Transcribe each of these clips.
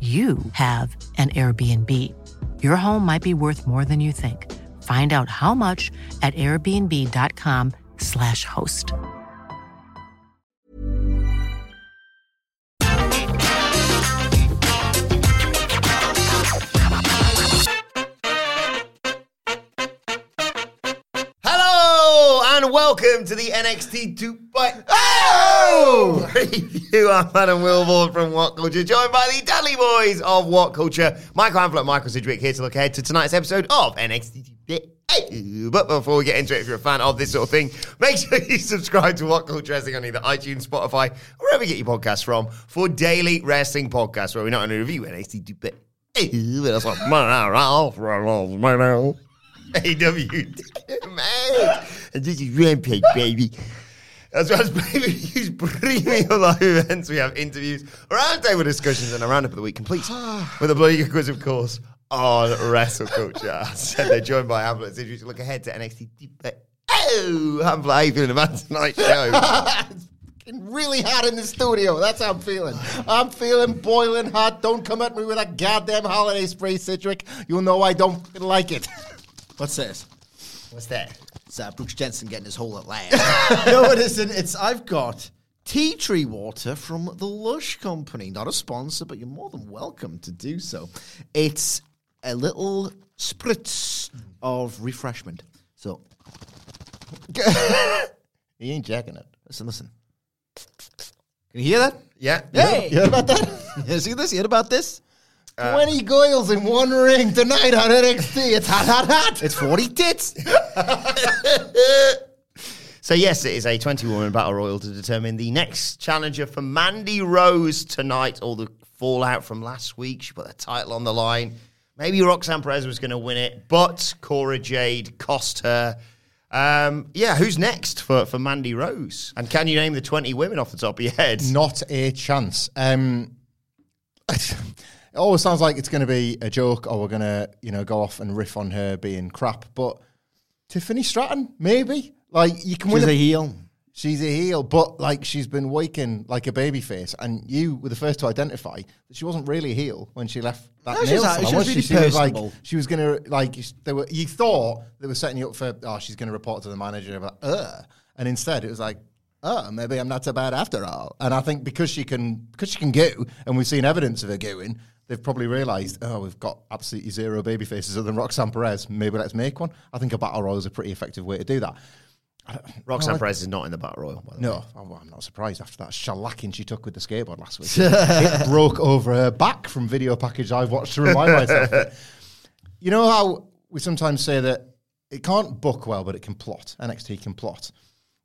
you have an Airbnb. Your home might be worth more than you think. Find out how much at airbnb.com/slash host. Hello and welcome to the NXT 2.0 oh! review. I'm Adam Wilbourn from What Culture, joined by the Dudley Boys of What Culture, Michael Hamflett, Michael Sidgwick, here to look ahead to tonight's episode of NXT But before we get into it, if you're a fan of this sort of thing, make sure you subscribe to What Culture Wrestling on either iTunes, Spotify, or wherever you get your podcasts from for daily wrestling podcasts where we not only review NXT 2.0, but also AW, man. This is Rampage, baby. As well as previews, premium live events, we have interviews, roundtable discussions, and a roundup of the week complete with a bloody quiz, of course, on wrestle culture. Said they're joined by Hamlet to look ahead to NXT. Oh, Hamlet, how you feeling about tonight's show? It's really hot in the studio. That's how I'm feeling. I'm feeling boiling hot. Don't come at me with that goddamn holiday spray, Citric. You'll know I don't like it. What's this? What's that? It's uh, Brooks Jensen getting his hole at last. no, it isn't. It's I've got tea tree water from the Lush Company. Not a sponsor, but you're more than welcome to do so. It's a little spritz of refreshment. So, he ain't jacking it. listen, listen. Can you hear that? Yeah. Hey, you heard about that? you see this? You heard about this? 20 goils in one ring tonight on NXT. It's hot, hot, hot. It's 40 tits. So yes, it is a 20-woman battle royal to determine the next challenger for Mandy Rose tonight. All the fallout from last week, she put the title on the line. Maybe Roxanne Perez was going to win it, but Cora Jade cost her. Um, yeah, who's next for, for Mandy Rose? And can you name the 20 women off the top of your head? Not a chance. Um, it always sounds like it's going to be a joke, or we're going to, you know, go off and riff on her being crap. But Tiffany Stratton, maybe. Like you can She's win a heel. She's a heel, but like she's been waking like a baby face, and you were the first to identify that she wasn't really a heel when she left that No, she's nail salon, She was really she? was like she was gonna like they were. You thought they were setting you up for oh she's gonna report to the manager about uh, and instead it was like oh maybe I'm not so bad after all. And I think because she can because she can go, and we've seen evidence of her going. They've probably realised, oh, we've got absolutely zero baby faces other than Roxanne Perez. Maybe let's make one. I think a battle royal is a pretty effective way to do that. Roxanne like- Perez is not in the battle royal. By the way. No, oh, I'm not surprised after that shellacking she took with the skateboard last week. it broke over her back from video package I've watched to remind myself. You know how we sometimes say that it can't book well, but it can plot. NXT can plot.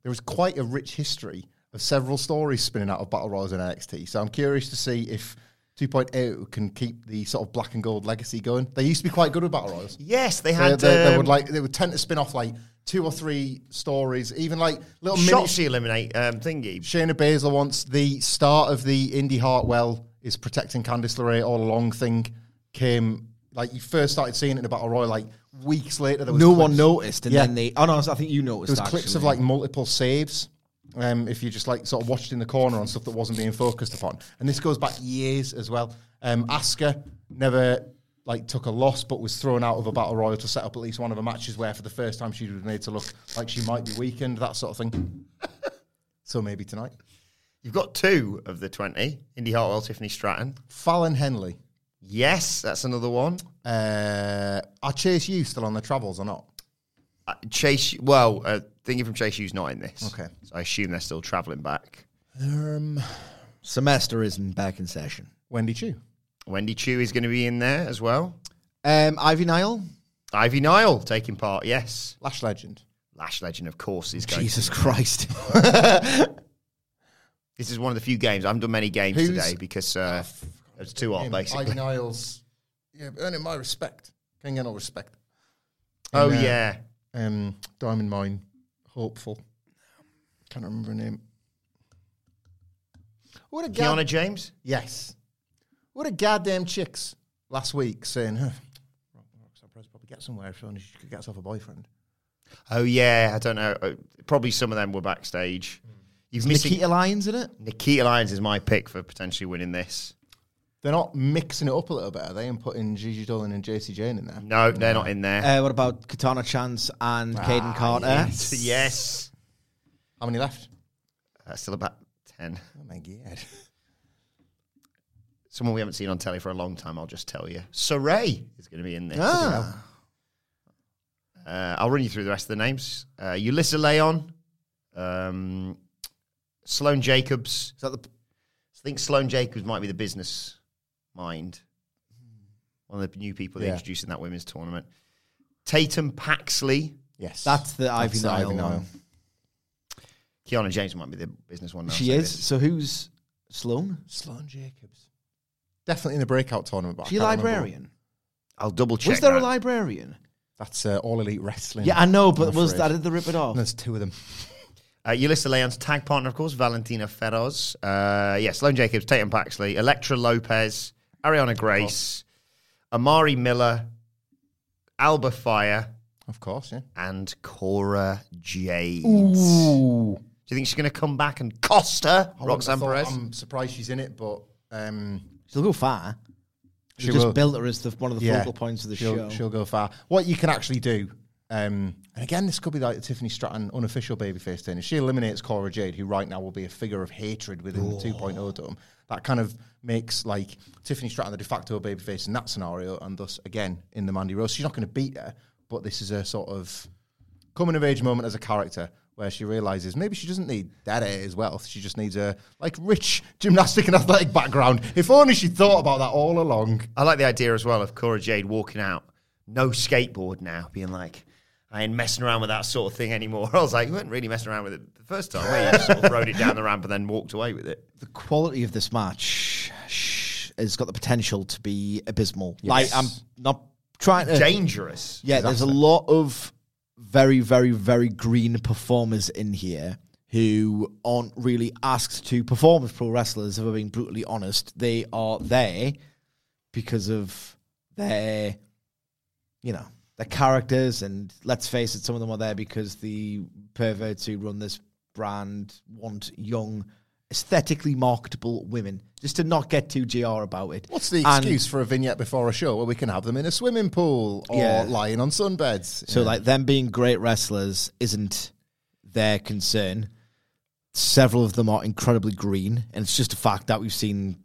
There is quite a rich history of several stories spinning out of battle royals in NXT. So I'm curious to see if 2.0 can keep the sort of black and gold legacy going. They used to be quite good with battle royals. Yes, they They, had. they, they um, would like they would tend to spin off like two or three stories, even like little mini Shotzi eliminate um, thingy. Shayna Baszler wants the start of the Indy Hartwell is protecting Candice LeRae all along thing came like you first started seeing it in a battle royal like weeks later. There was No clips- one noticed, and Yeah. then they. Oh no, I think you noticed. There was clips of like multiple saves. Um, if you just like sort of watched in the corner on stuff that wasn't being focused upon, and this goes back years as well. Um, Asuka never like took a loss, but was thrown out of a battle royal to set up at least one of the matches where, for the first time, she was made to look like she might be weakened, that sort of thing. so maybe tonight, You've got two of the 20. Indy Hartwell, Tiffany Stratton. Fallon Henley. Yes, that's another one. Uh, are Chase U still on the travels or not? Uh, Chase, well, uh, thinking from Chase Hughes not in this. Okay. So I assume they're still travelling back. Um, Semester isn't back in session. Wendy Choo. Wendy Choo is going to be in there as well. Um, Ivy Nile. Ivy Nile taking part, yes. Lash legend. Lash Legend, of course, is going. Jesus Christ. This is one of the few games. I haven't done many games Who's- today because uh, there's two off, basically. Ivy Niles. Yeah, earning my respect. Can get no respect. Oh, And, uh, yeah. Um, Diamond Mine. Hopeful. Can't remember her name. What a Kiana god- James? Yes. What a goddamn chicks last week saying, huh, Roxanne Perez probably get somewhere if only she could get herself a boyfriend. Oh, yeah. I don't know. Uh, Probably some of them were backstage. You've Is missing. Nikita Lyons in it? Nikita Lyons is my pick for potentially winning this. They're not mixing it up a little bit, are they? And putting Gigi Dolan and Jacy Jayne in there. No, they're not in there. Uh, what about Katana Chance and Kayden Carter? yes. yes. How many left? Uh, still about 10. Oh my god. Someone we haven't seen on telly for a long time, I'll just tell you. Sarray is going to be in this. Ah. Uh, I'll run you through the rest of the names. Uh, Yulisa Leon, um, Sloane Jacobs. Is that the I think Sloane Jacobs might be the business mind. One of the new people they Yeah. introduced in that women's tournament. Tatum Paxley. Yes. That's the Ivy the Nile Ivy one. Nile. Kiana James might be the business one now. She so is. this- So who's Sloan? Sloane Jacobs. Definitely in the breakout tournament. But I She a can't remember. librarian? I'll double check. Was there that. a librarian? That's uh, all elite wrestling. Yeah, I know, but I'm was afraid. that did they rip it off? There's two of them. Uh, Yulisa Leon's tag partner, of course, Valentina Feroz. Uh, yeah, Sloane Jacobs, Tatum Paxley, Elektra Lopez, Arianna Grace, Amari Miller, Alba Fire, Of course, yeah. and Cora Jade. Do you think she's going to come back and cost her, I wouldn't Roxanne have thought- Perez? I'm surprised she's in it, but um, She'll go far. She She just will. built her as the, one of the yeah, focal points of the she'll, show. She'll go far. What you can actually do, um, and again, this could be like the Tiffany Stratton unofficial babyface turn. If she eliminates Cora Jade, who right now will be a figure of hatred within the 2.0 dome, that kind of makes like Tiffany Stratton the de facto babyface in that scenario, and thus again in the Mandy Rose, she's not going to beat her, but this is a sort of coming of age moment as a character where she realizes maybe she doesn't need daddy as well. She just needs a like rich gymnastic and athletic background. If only she thought about that all along. I like the idea as well of Cora Jade walking out, no skateboard now, being like, I ain't messing around with that sort of thing anymore. I was like, you weren't really messing around with it the first time, were you? You just sort of rode it down the ramp and then walked away with it. the quality of this match has got the potential to be abysmal. Like I'm not trying to. Dangerous. yeah, there's a lot of very, very, very green performers in here who aren't really asked to perform as pro wrestlers. If we're being brutally honest, they are there because of their, you know, their characters. And let's face it, some of them are there because the perverts who run this brand want young, aesthetically marketable women. Just to not get too gr about it. What's the And- excuse for a vignette before a show where we can have them in a swimming pool or Yeah. lying on sunbeds? So Yeah. like them being great wrestlers isn't their concern. Several of them are incredibly green, and it's just a fact that we've seen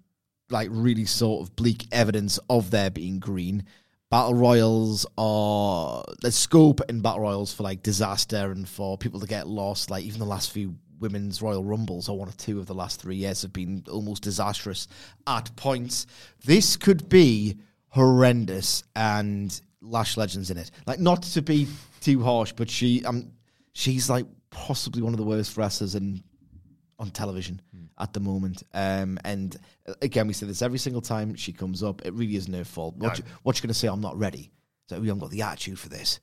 like really sort of bleak evidence of their being green. Battle royals are the scope in battle royals for like disaster and for people to get lost. Like even the last few women's Royal Rumbles or one or two of the last three years have been almost disastrous at points. This could be horrendous and Lash Legends in it. Like not to be too harsh, but she um she's like possibly one of the worst wrestlers in on television at the moment. Um, and uh, again, we say this every single time she comes up. It really isn't her fault. What, you, what you going to say? I'm not ready. So you haven't got the attitude for this.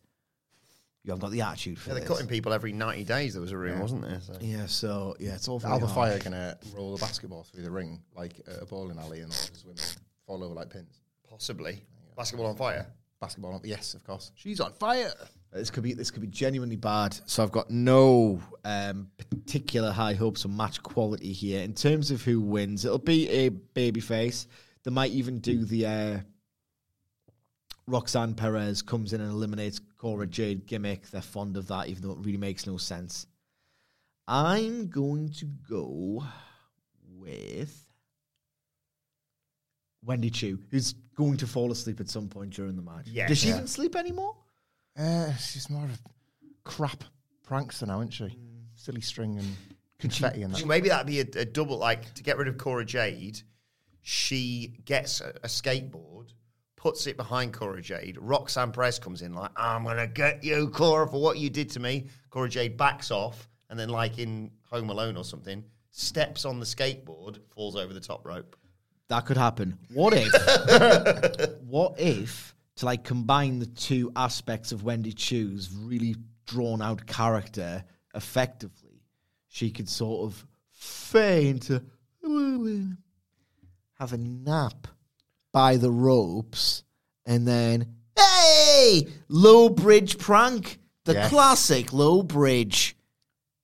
You haven't got the attitude for Yeah, they're this. cutting people every 90 days, there was a rumor, wasn't there? So. Yeah, so yeah, it's all very the. Fire gonna roll a basketball through the ring like a bowling alley and all his women fall over like pins. Possibly. Basketball on fire. Basketball, on- yes, of course. She's on fire. This could be this could be genuinely bad. So I've got no um, particular high hopes of match quality here in terms of who wins. It'll be a babyface. They might even do the uh, Roxanne Perez comes in and eliminates Cora Jade gimmick. They're fond of that, even though it really makes no sense. I'm going to go with Wendy Choo, who's going to fall asleep at some point during the match. Yeah. Does she Yeah. even sleep anymore? Uh, she's more of a crap prankster now, isn't she? Silly string and confetti and So that. maybe that'd be a, a double, like to get rid of Cora Jade. She gets a, a skateboard, puts it behind Cora Jade. Roxanne Perez comes in like, "I'm gonna get you, Cora, for what you did to me." Cora Jade backs off, and then, like in Home Alone or something, steps on the skateboard, falls over the top rope. That could happen. What if? what if to like combine the two aspects of Wendy Choo's really drawn out character effectively, she could sort of faint, have a nap by the ropes, and then hey, low bridge prank, the Yes. classic low bridge.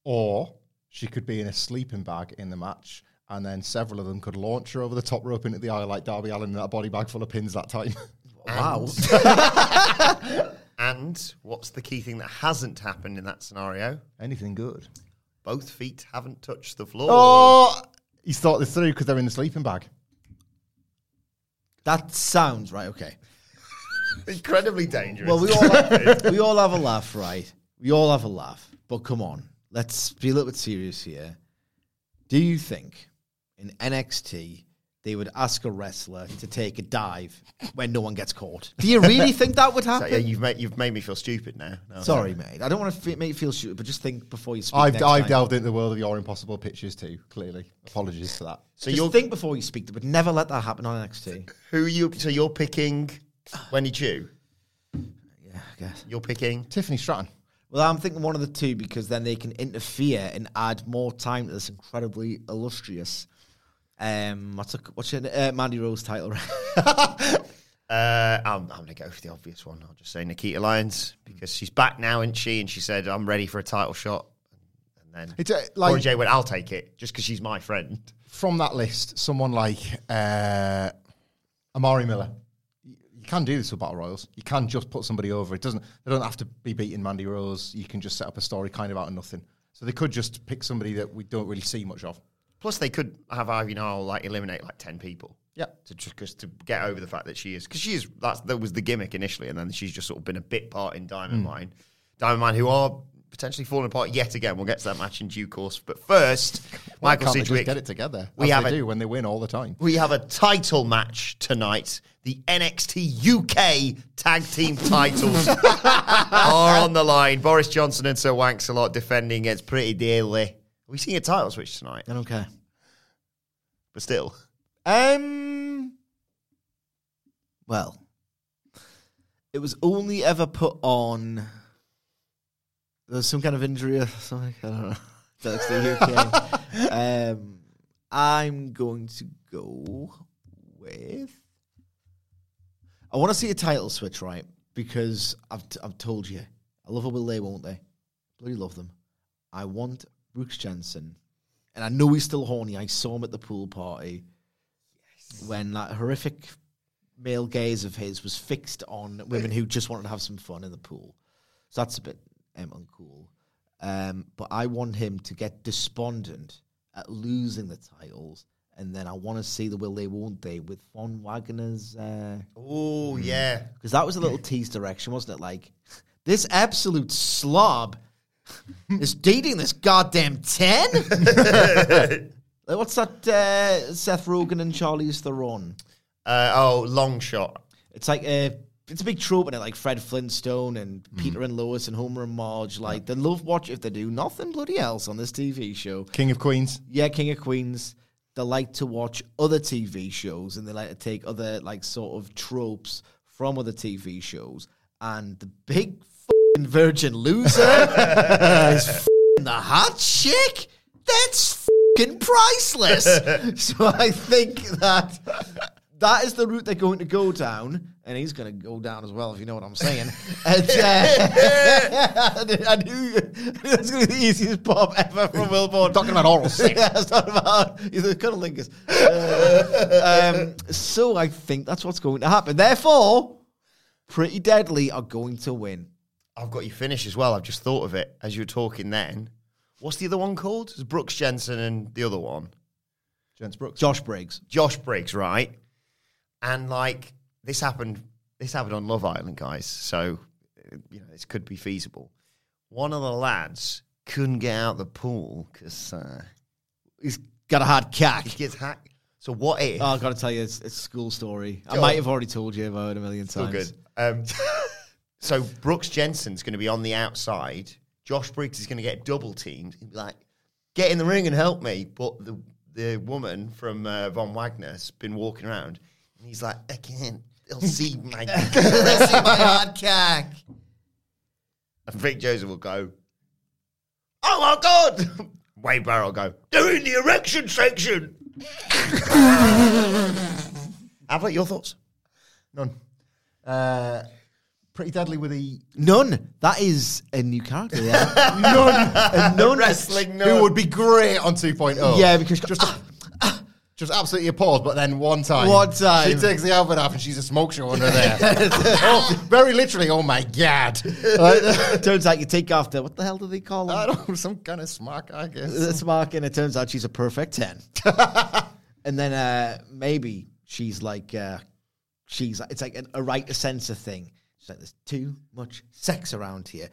Or she could be in a sleeping bag in the match, and then several of them could launch her over the top rope into the aisle like Darby Allin in that body bag full of pins that time. Wow. And what's the key thing that hasn't happened in that scenario? Anything good? Both feet haven't touched the floor. Oh, he's thought this through because they're in the sleeping bag. that sounds right. Okay. Incredibly dangerous. Well, we all have, we all have a laugh, right? We all have a laugh. But come on, let's be a little bit serious here. Do you think in NXT they would ask a wrestler to take a dive when no one gets caught? Do you really think that would So, happen? yeah, you've made you've made me feel stupid now. No. Sorry, mate. I don't want to f- make you feel stupid, but just think before you speak. I've, I've delved into the world of your impossible pictures too, clearly. Apologies for that. So you're think before you speak, but never let that happen on NXT. who you? So you're picking Wendy Choo. Yeah, I guess. You're picking. Tiffany Stratton. Well, I'm thinking one of the two because then they can interfere and add more time to this incredibly illustrious. Um, what's a, what's your uh, Mandy Rose title? Uh, I'm, I'm going to go for the obvious one. I'll just say Nikita Lyons because she's back now, isn't she? And she said, "I'm ready for a title shot." And then It's, uh, Cora like- Jade went, "I'll take it just because she's my friend." From that list, someone like uh, Amari Miller. You you can do this with battle royals. You can just put somebody over. It doesn't. They don't have to be beating Mandy Rose. You can just set up a story kind of out of nothing. So they could just pick somebody that we don't really see much of. Plus, they could have Ivy Nile like eliminate like ten people. Yeah. To just 'cause to get over the fact that she is because she is that's that was the gimmick initially, and then she's just sort of been a bit part in Diamond hmm. Mine. Diamond Mine, who are potentially falling apart yet again. We'll get to that match in due course, but first, Why Michael can't they just Sidgwick. get it together. We have they a- do when they win all the time. We have a title match tonight. The NXT UK tag team titles are on the line. Boris Johnson and Sir Wanks-a-Lot defending against Pretty Deadly. Are we seeing a title switch tonight? I don't care. But still. Um. Well, it was only ever put on. There was some kind of injury or something. I don't know. That's the UK. um, I'm going to go with. I want to see a title switch, right? Because I've t- I've told you, I love a will they, won't they? Bloody love them. I want Brooks Jensen, and I know he's still horny. I saw him at the pool party when that horrific male gaze of his was fixed on women who just wanted to have some fun in the pool. So that's a bit um, uncool. Um, but I want him to get despondent at losing the titles, and then I want to see the will they won't they with Von Wagner's uh, Oh, yeah. because that was a little tease direction, wasn't it? Like this absolute slob is dating this goddamn ten. What's that? Uh, Seth Rogen and Charlize Theron. Uh, oh, long shot. It's like a, it's a big trope in it, like Fred Flintstone and Peter and Lois and Homer and Marge. Like they love watch if they do nothing bloody else on this TV show. King of Queens. Yeah, King of Queens. They like to watch other TV shows and they like to take other like sort of tropes from other TV shows. And the big virgin loser is fing the hot chick. That's fing priceless. so I think that that is the route they're going to go down. And he's going to go down as well, if you know what I'm saying. and, uh, I knew that's going to be the easiest pop ever from Wilbourn. Talking about oral sex. yeah, it's not about he's a cunnilingus. Uh, um, so I think that's what's going to happen. Therefore, Pretty Deadly are going to win. I've got you finished as well. I've just thought of it as you were talking then. What's the other one called? It's Brooks Jensen and the other one. Gents Brooks. Josh Briggs. Josh Briggs, right? And like this happened, this happened on Love Island, guys. So you know this could be feasible. One of the lads couldn't get out the pool because uh, He's got a hard cack. he gets hacked. So what if? Oh, I've got to tell you, it's, it's a school story. I might on. have already told you about it a million Still times. good. Um, so Brooks Jensen's going to be on the outside. Josh Briggs is going to get double teamed. He'll be like, "Get in the ring and help me." But the the woman from uh, Von Wagner's been walking around, and he's like, "I can't. They'll see my they'll see my hard cack." And Vic Joseph will go, "Oh my god!" Wade Barrett will go, "They're in the erection section." About your thoughts? None. Uh, pretty deadly with a None. That is a new character. Yeah. none. A none. Wrestling who would be great on 2.0. Yeah, because just just absolutely appalled. But then one time, One time. she takes the outfit off and she's a smoke show under there. oh, very literally. Oh my god! it turns out you take off the what the hell do they call I don't know, some kind of smock, I guess. That's mark, and it turns out she's a perfect ten. and then uh, maybe she's like uh, she's it's like an, a right to censor thing. She's like, there's too much sex around here.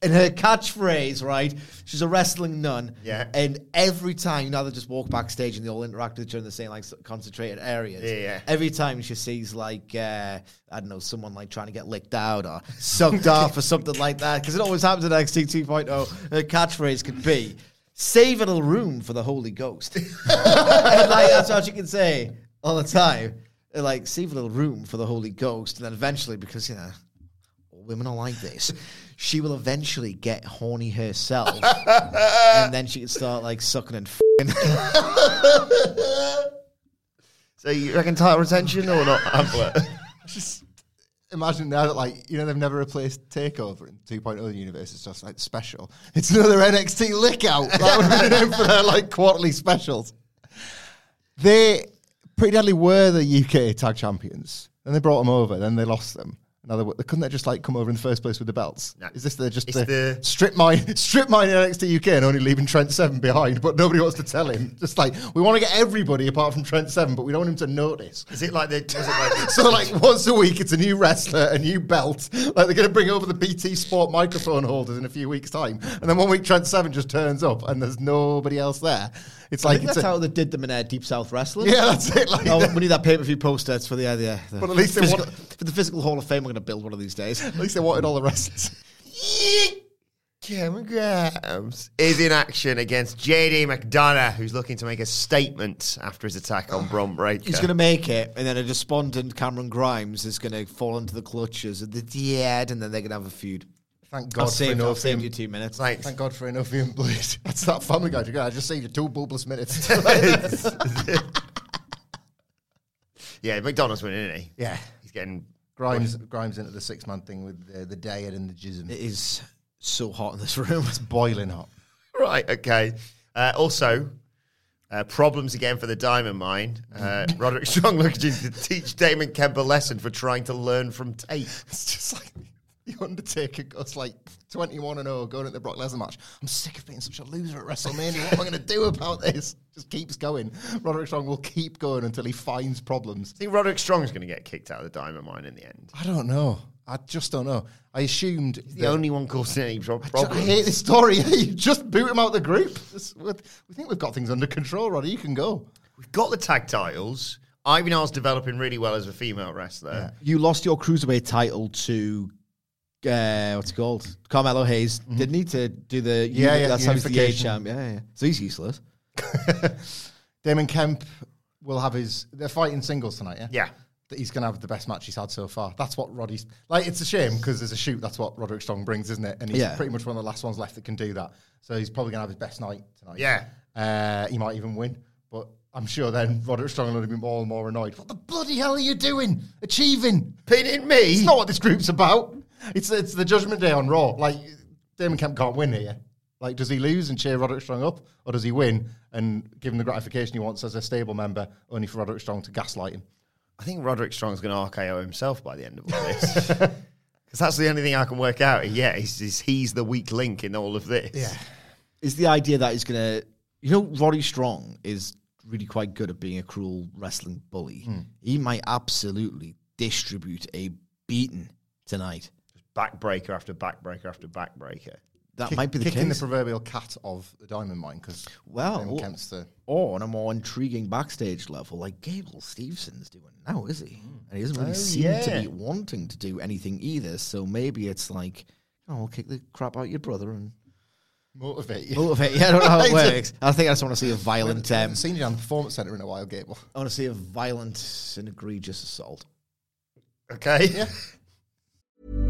And her catchphrase, right? She's a wrestling nun. Yeah. And every time, you know, they just walk backstage and they all interact with each other in the same like concentrated ares. Yeah, yeah. Every time she sees like uh, I don't know someone like trying to get licked out or sucked off or something like that, because it always happens in NXT 2.0. Her catchphrase could be "Save a little room for the Holy Ghost," and like that's what she can say all the time. Uh, like save a little room for the Holy Ghost, and then eventually, because you know all women are like this, she will eventually get horny herself, and then she can start like sucking and. F***ing. So you reckon title retention or not? Hamlet? just imagine now that like you know they've never replaced Takeover in 2.0 universe. It's just like special. It's another NXT lick out. That would have been the for their like quarterly specials. They pretty deadly were the UK tag champions. Then they brought them over. Then they lost them. in Another, what? couldn't they just like come over in the first place with the belts? No. Is this the just the, the- strip mine strip mine NXT UK and only leaving Trent Seven behind? But nobody wants to tell him. Just like we want to get everybody apart from Trent Seven, but we don't want him to notice. Is it like the? Was it like So like once a week, it's a new wrestler, a new belt. Like they're going to bring over the BT Sport microphone holders in a few weeks' time, and then one week Trent Seven just turns up and there's nobody else there. It's I like think it's that's a, how they did them in uh, Deep South Wrestling. yeah, that's it. Like Oh, we need that pay per view poster. It's for the idea. The But at least they physical, want- for the physical Hall of Fame. We're going to build one of these days. at least they wanted all the wrestlers. Cameron Grimes is in action against JD McDonagh, who's looking to make a statement after his attack on Bron Breakker. He's going to make it, and then a despondent Cameron Grimes is going to fall into the clutches of the dead, and then they're going to have a feud. Thank God for enough. save you two minutes. like, Thank God for enough Ian Blade. That's that Family Guy. I just saved you two bulbless minutes. yeah, McDonald's winning, isn't he? yeah, He's getting. Grimes Grimes into the six man thing with the, the diet and the jism. It is so hot in this room. It's boiling hot. Right, okay. Uh, also, uh, problems again for the diamond mine. Uh, Roderick Strong looking to teach Damon Kemp a lesson for trying to learn from tape. It's just like the Undertaker goes like 21 and 0 going into the Brock Lesnar match. I'm sick of being such a loser at WrestleMania. What am I going to do about this? Just keeps going. Roderick Strong will keep going until he finds problems. I think Roderick Strong's going to get kicked out of the diamond mine in the end. I don't know. I just don't know. I assumed The only one causing any pro- I problems. hate this story. you just boot him out of the group. We think we've got things under control, Roddy. You can go. We've got the tag titles. Ivy Nile's developing really well as a female wrestler. You lost your cruiserweight title to uh, what's it called? Carmelo Hayes. Didn't need to do the Yeah, yeah, That's how he's the gay unification. champ. Yeah, yeah. So he's useless. Damon Kemp will have his. They're fighting singles tonight, yeah? Yeah. That he's going to have the best match he's had so far. That's what Roddy's. Like, it's a shame because there's a shoot. That's what Roderick Strong brings, isn't it? And he's Yeah. pretty much one of the last ones left that can do that. So he's probably going to have his best night tonight. Yeah. Uh, he might even win. But I'm sure then Roderick Strong will be more and more annoyed. What the bloody hell are you doing? Achieving? Pinning me. It's not what this group's about. It's it's the Judgment Day on Raw. Like Damon Kemp can't win here. Like, does he lose and cheer Roderick Strong up, or does he win and give him the gratification he wants as a stable member, only for Roderick Strong to gaslight him? I think Roderick Strong's going to RKO himself by the end of all this. Because that's the only thing I can work out. Yeah, he's, he's, he's the weak link in all of this. Yeah. Is the idea that he's gonna, you know, Roddy Strong is really quite good at being a cruel wrestling bully, Hmm. he might absolutely distribute a beating tonight. Backbreaker after backbreaker after backbreaker. That Kick- might be the kicking case. the proverbial cat of the diamond mine because Well, Kemp's the or on a more intriguing backstage level, like Gable Stevenson's doing now, is he? And he doesn't really Oh, seem yeah. to be wanting to do anything either. So maybe it's like, oh, I'll kick the crap out your brother and motivate you. motivate. Yeah, I don't know how it works. I think I just want to see a violent. I Um, haven't seen you on the performance centre in a while, Gable. I want to see a violent and egregious assault. Okay.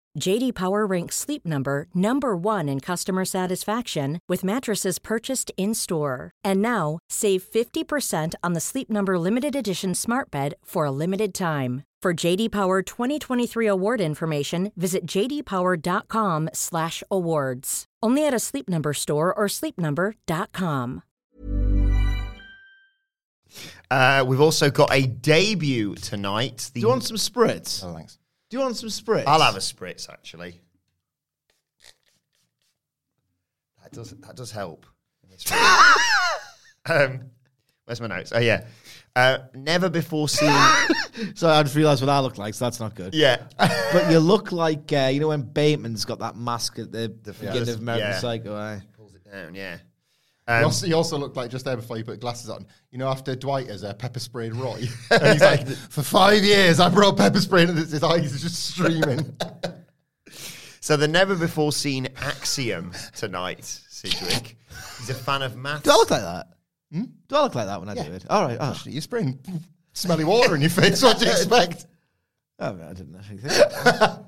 JD Power ranks Sleep Number number 1 in customer satisfaction with mattresses purchased in-store. And now, save 50% on the Sleep Number limited edition Smart Bed for a limited time. For JD Power 2023 award information, visit jdpower.com/awards. Only at a Sleep Number store or sleepnumber.com. Uh, we've also got a debut tonight. The, Do you want some spritz? Oh, thanks. Do you want some spritz? I'll have a spritz actually. That does that does help. in this room. um, where's my notes? Oh yeah. Uh, never before seen. So I just realised what I look like, so that's not good. yeah. But you look like, uh, you know, when Bateman's got that mask at the, beginning yeah. of American Yeah. Psycho. eh? Pulls it down. Yeah. You Um, also, you also look like just there before you put glasses on. You know, after Dwight has uh, pepper sprayed Roy, and he's like, "For five years, I brought pepper spray, and his eyes are just streaming." so the never before seen axiom tonight, Sidgwick. He's a fan of maths. Do I look like that? Hmm? Do I look like that when I do it? All right. Oh. Actually, you're spraying smelly water in your face. What do you expect? Oh, I didn't actually think.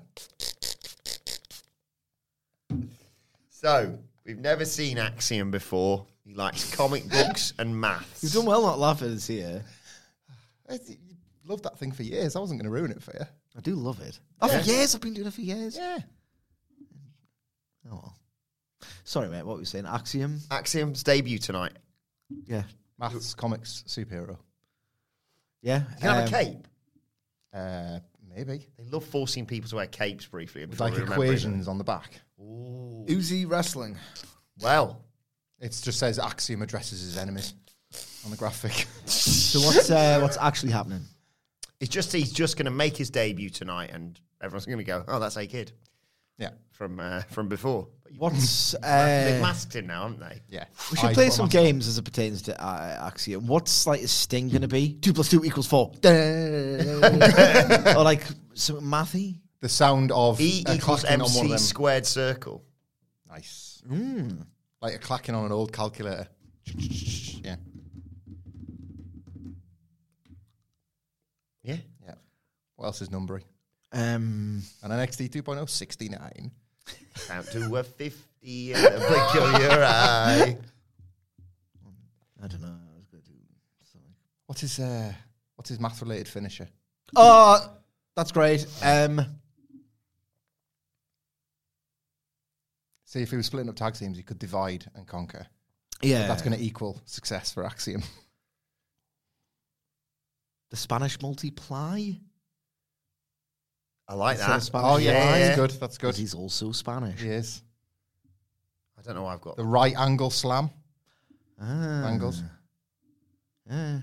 So we've never seen axiom before. He likes comic books and maths. You've done well not laughing this year. I th- you loved that thing for years. I wasn't going to ruin it for you. I do love it. Oh, for years. I've been doing it for years. Yeah. Oh, well. Sorry, mate. What were you saying? Axiom? Axiom's debut tonight. Yeah. Maths, comics, superhero. Yeah. You can have a um, cape. Uh, maybe. They love forcing people to wear capes briefly. With before like we remember it. equations on the back. Uzi Wrestling. Well, It just says Axiom addresses his enemies on the graphic. So what's uh, what's actually happening? it's just he's just going to make his debut tonight, and everyone's going to go, "Oh, that's a kid yeah. from uh, from before." What's They've uh, masked him now, haven't they? Yeah. we should I play some my- games as it pertains to uh, Axiom. What's like his sting going to be? Two plus two equals four. or like some mathy. The sound of E a equals clacking on one of MC them. squared circle. Nice. Like a clacking on an old calculator. yeah. Yeah. Yeah. What else is numbering? Um, And NXT 2.0, 69. Count to a fifty and a blink of your eye. I don't know. I was going to do something. What is, uh, what's his math related finisher? Oh, that's great. Um, See if he was splitting up tag teams, he could divide and conquer. yeah, That's going to equal success for Axiom. the Spanish multiply. I like that. Spanish Oh yeah, Yeah. that's good. That's good. He's also Spanish. He is. I I don't know why I've got. The right angle slam. Ah. Angles. Yeah.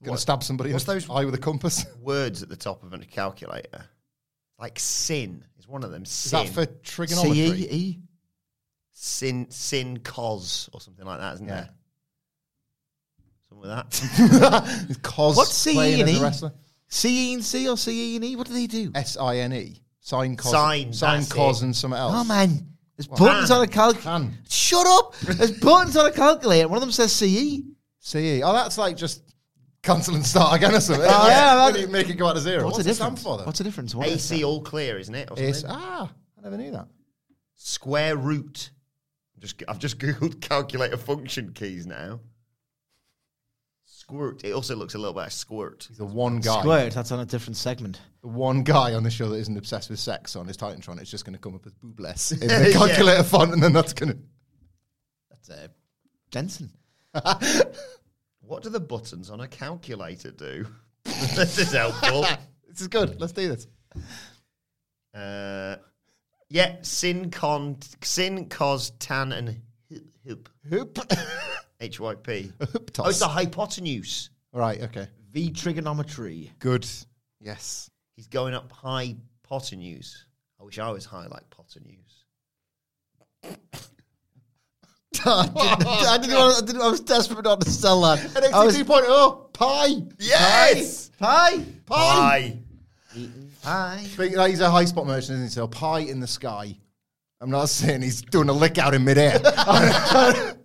Gonna What- stab somebody in what's the those- eye with a compass. words at the top of a calculator. Like sin is one of them. Is Sin. that for trigonometry? C-E-E? Sin sin cos or something like that, isn't it? Yeah. there? Something with that. Cos What's C, E, a E? C E and or C E and E? What do they do? S I N E. Sign cos. Sign, Sign cos it. and something else. Oh man, there's buttons on a calculator. Shut up! There's buttons on a calculator. One of them says CE. CE. Oh, that's like just cancel and start again or something. Oh, yeah, that- you make it go out to zero. What's, What's, the stand difference? for? What's the difference? What is AC all clear, isn't it? Or It's- ah, I never knew that. Square root. I'm Just I've just googled calculator function keys now. Squirt. It also looks a little bit like squirt. He's the one guy. Squared. That's on a different segment. The one guy on the show that isn't obsessed with sex on his Titantron. It's just going to come up as boobless in the calculator font, and then that's going to. That's uh, Jensen. What do the buttons on a calculator do? this is helpful. This is good. Let's do this. Uh, yeah, sin con sin cos tan and hoop Hoop. hyp. Hoop Oh, it's the hypotenuse. Right. Okay. V trigonometry. Good. Yes. He's going up high hypotenuse. I wish I was high like Potternews. I, didn't, I, didn't want, I, didn't, I was desperate not to sell that. I was, NXT 2.0. Pie. Yes, pie. pie. Pie. Speaking like he's a high spot merchant, isn't he? So pie in the sky. I'm not saying he's doing a lick out in midair.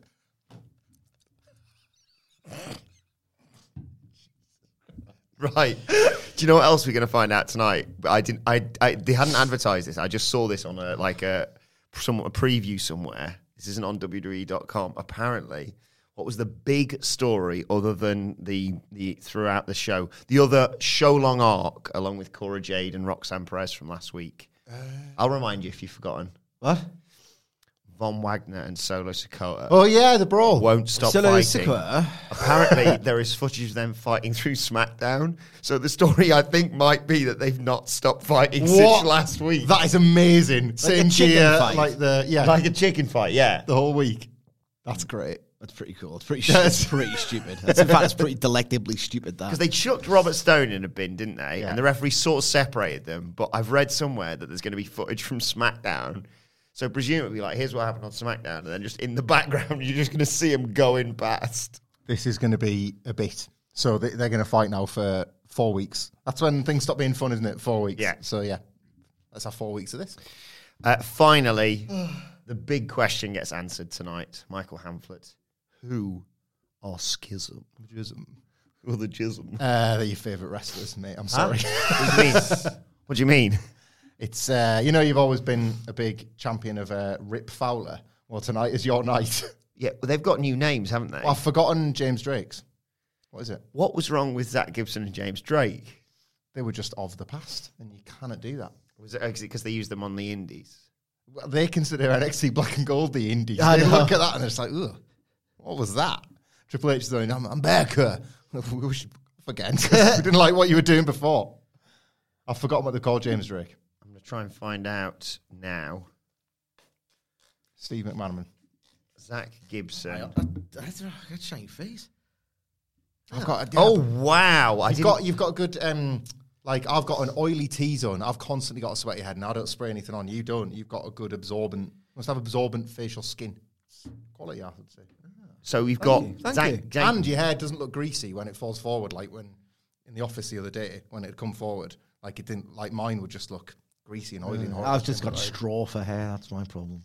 Right. Do you know what else we're going to find out tonight? I didn't. I, I. They hadn't advertised this. I just saw this on a like a some a preview somewhere. This isn't on WWE.com. Apparently, what was the big story other than the the throughout the show? The other show long arc, along with Cora Jade and Roxanne Perez from last week. Uh, I'll remind you if you've forgotten. What? Von Wagner and Solo Sikoa oh yeah, the brawl. won't stop a fighting. sequel. Apparently, there is footage of them fighting through SmackDown. So the story, I think, might be that they've not stopped fighting since last week. That is amazing. Same chicken gear, fight. like the yeah, like a chicken fight, yeah. the whole week. That's great. That's pretty cool. It's pretty, it's pretty stupid. That's, in fact, it's pretty delectably stupid. That Because they chucked Robert Stone in a bin, didn't they? Yeah. And the referee sort of separated them. But I've read somewhere that there's going to be footage from SmackDown. So presumably, like, here's what happened on SmackDown, and then just in the background, you're just going to see them going past. This is going to be a bit. So they, they're going to fight now for four weeks. That's when things stop being fun, isn't it? Four weeks. Yeah. So yeah, let's have four weeks of this. Uh, finally, the big question gets answered tonight. Michael Hamflett. Who are Schism? Jism. Or the Jism? Uh, they're your favourite wrestlers, mate. I'm sorry. what do you mean? What do you mean? it's uh, you know you've always been a big champion of uh, Rip Fowler. Well, tonight is your night. Yeah, well, they've got new names, haven't they? I've forgotten James Drake's. What is it? what was wrong with Zach Gibson and James Drake? They were just of the past, and you cannot do that. Was it because they used them on the Indies? Well, they consider NXT Black and Gold the indies. I they know. look at that and it's like, ugh, what was that? Triple H is going, I'm, I'm back. Uh, we should forget. we didn't like what you were doing before. I've forgotten what they called James Drake. I'm going to try and find out now. Steve McManaman. Zach Gibson. That's a good shiny face. I've got. A, oh wow! I you've didn't, got you've got a good um like I've got an oily T zone. I've constantly got a sweaty head, and I don't spray anything on. You don't. You've got a good absorbent. Must have absorbent facial skin. Quality, I would say. So we've got you, thank Zach, you. Zach- And your hair doesn't look greasy when it falls forward, like when in the office the other day when it had come forward. Like it didn't. Like mine would just look greasy and oily. and horrible. I've just got straw for hair. That's my problem.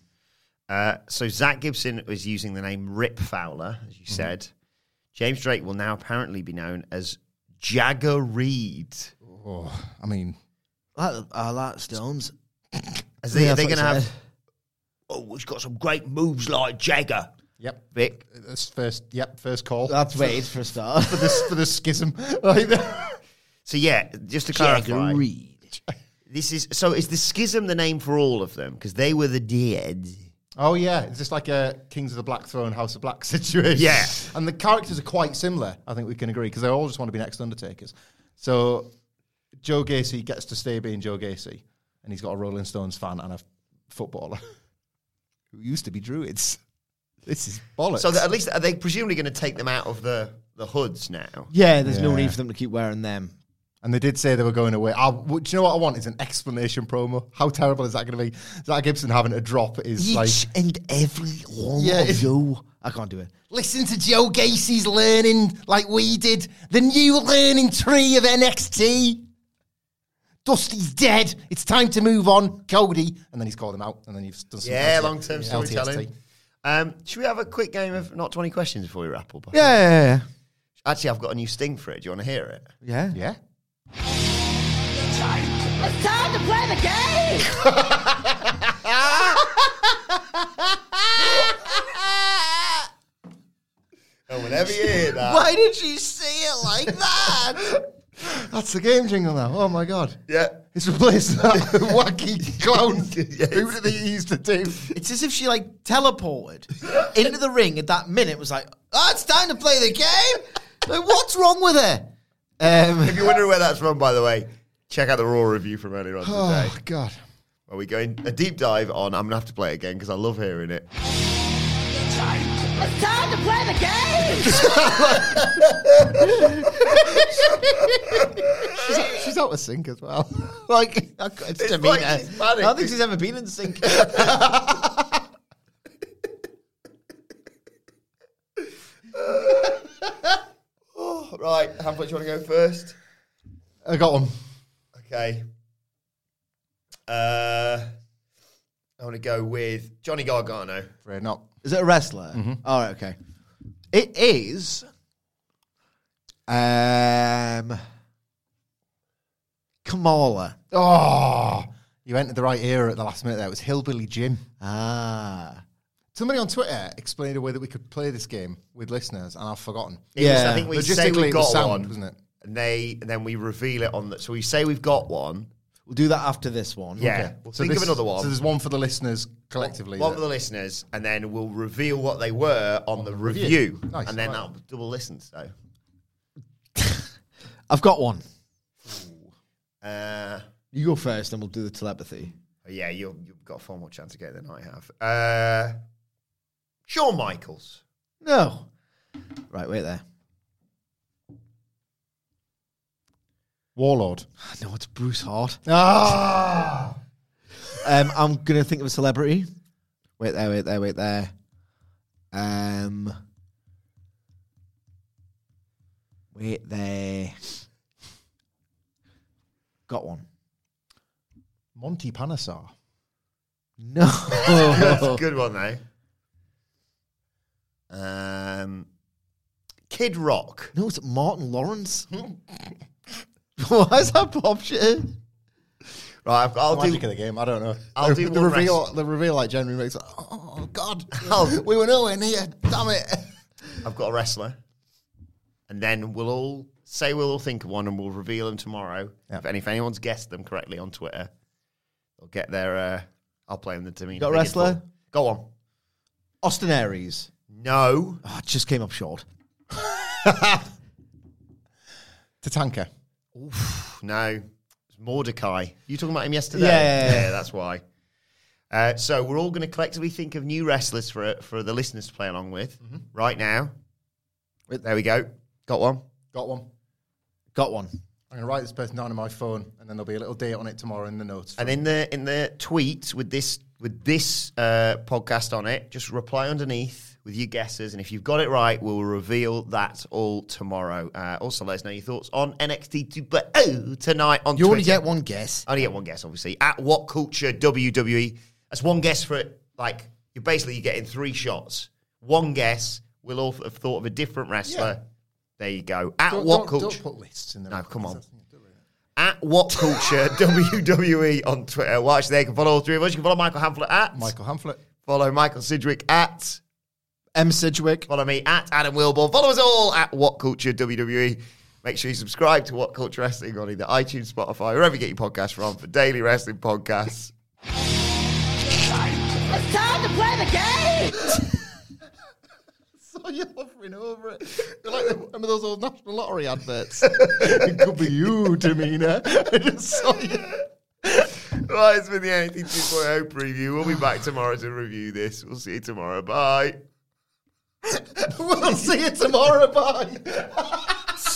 Uh, so Zach Gibson was using the name Rip Fowler, as you Mm-hmm. said. James Drake will now apparently be known as Jagger Reed. Oh, I mean, I, I like Stones. As they, Yeah, they're that's going to have. Oh, he's got some great moves like Jagger. Yep. Vic. That's first. Yep, first call That's wait for a start. for this for the schism. So yeah, just to clarify, this is so is the schism the name for all of them because they were the dead. Oh yeah, it's just like a Kings of the Black Throne, House of Black situation. Yeah. and the characters are quite similar. I think we can agree because they all just want to be next Undertakers. So Joe Gacy gets to stay being Joe Gacy, and he's got a Rolling Stones fan and a footballer. who used to be druids. This is bollocks. So at least are they presumably going to take them out of the the hoods now? Yeah, there's no Yeah. need for them to keep wearing them. and they did say they were going away. I, w- do you know what I want? Is an explanation promo. How terrible is that going to be? Zach Gibson having a drop is like. and every one Yeah, of it- you. I can't do it. Listen to Joe Gacy's learning like we did. The new learning tree of NXT. Dusty's dead. It's time to move on. Cody. And then he's called him out. And then you've done some Yeah, LT long term yeah, storytelling. LTST. Um, should we have a quick game of not twenty questions before we wrap up? Yeah, yeah, yeah. Actually, I've got a new sting for it. Do you want to hear it? Yeah. Yeah. It's time to play the game! Oh, whenever you hear that, Why did you say it like that? That's the game jingle now. Oh my god. yeah. It's replaced that wacky clown who did they used to do. It's as if she like teleported into the ring at that minute. Was like, oh, it's time to play the game. Like, what's wrong with her? Um, If you're wondering where that's from, by the way, check out the Raw review from earlier on today, Oh god. Are we going a deep dive on. I'm gonna have to play it again because I love hearing it. It's time to play the game! She's, she's out of sync as well. like I- it's, It's demeanor. like I don't think she's ever been in sync. Right, Hamlet, do you want to go first? I got one. Okay. Uh, I want to go with Johnny Gargano. Afraid not. Is it a wrestler? All right, okay. It is. Um, Kamala. Oh, you entered the right era at the last minute. There it was Hillbilly Jim. Ah, Somebody on Twitter explained a way that we could play this game with listeners, and I've forgotten. It was- Yeah. I think we say Logistically, we've it got sound, one, wasn't it? and they and then we reveal it on the. So we say we've got one. We'll do that after this one. Yeah, we'll So think this- of another one. So there's one for the listeners collectively. one that- for the listeners, and then we'll reveal what they were on, the, the review, review. Nice, and then right. that'll double listen. So, I've got one. uh, You go first, and we'll do the telepathy. yeah, you've, you've got a far more chance of getting than I have. Uh, Shawn Michaels. No. Right, wait there. Warlord. No, it's Bruce Hart. Ah, Um, I'm gonna think of a celebrity. Wait there, wait there, wait there. Um, wait there. Got one. Monty Panesar. No. That's a good one, though. Um, Kid Rock. no, it's Martin Lawrence. Why is that pop shit? Right, I've, I'll Magic do. of the game. I don't know. I'll the, do the one reveal. The reveal, like January makes. Like, Oh God! I'll- we were nowhere near. Damn it! I've got a wrestler, and then we'll all say we'll all think of one, and we'll reveal them tomorrow. If, and if anyone's guessed them correctly on Twitter, they'll get their. Uh, I'll play them the Demeanor. Got a wrestler? Go on. Austin Aries. No. Oh, it just came up short. Tatanka. No. It's Mordecai. You talking about him yesterday? Yeah, yeah, yeah. that's why. Uh, so we're all going to collectively think of new wrestlers for for the listeners to play along with Mm-hmm. right now. There we go. Got one. Got one. Got one. I'm gonna write this person down on my phone, and then there'll be a little date on it tomorrow in the notes. And in the in the tweet with this with this uh, podcast on it, just reply underneath with your guesses, and if you've got it right, we'll reveal that all tomorrow. Uh, also, let us know your thoughts on NXT to but oh tonight on You only get one guess. I only get one guess, obviously. At what culture WWE? That's one guess for it. Like you're basically you're getting three shots. One guess. We'll all have thought of a different wrestler. There you go. At don't, what don't, culture? don't put lists in there. No, come on. At what culture WWE on Twitter. Watch actually, they can follow all three of us. You can follow Michael Hamflett at Michael Hamflett. Follow Michael Sidgwick at. M. Sidgwick. Follow me at Adam Wilbourn. Follow us all at What Culture WWE. Make sure you subscribe to What Culture Wrestling on either iTunes, Spotify, wherever you get your podcasts from for daily wrestling podcasts. It's time to play the game! So you're hovering over it. You're like the, remember those old National Lottery adverts? it could be you, Tamina. I just saw you. Right, it's been the NXT 2.0 preview. We'll be back tomorrow to review this. We'll see you tomorrow. Bye. We'll see you tomorrow. Bye.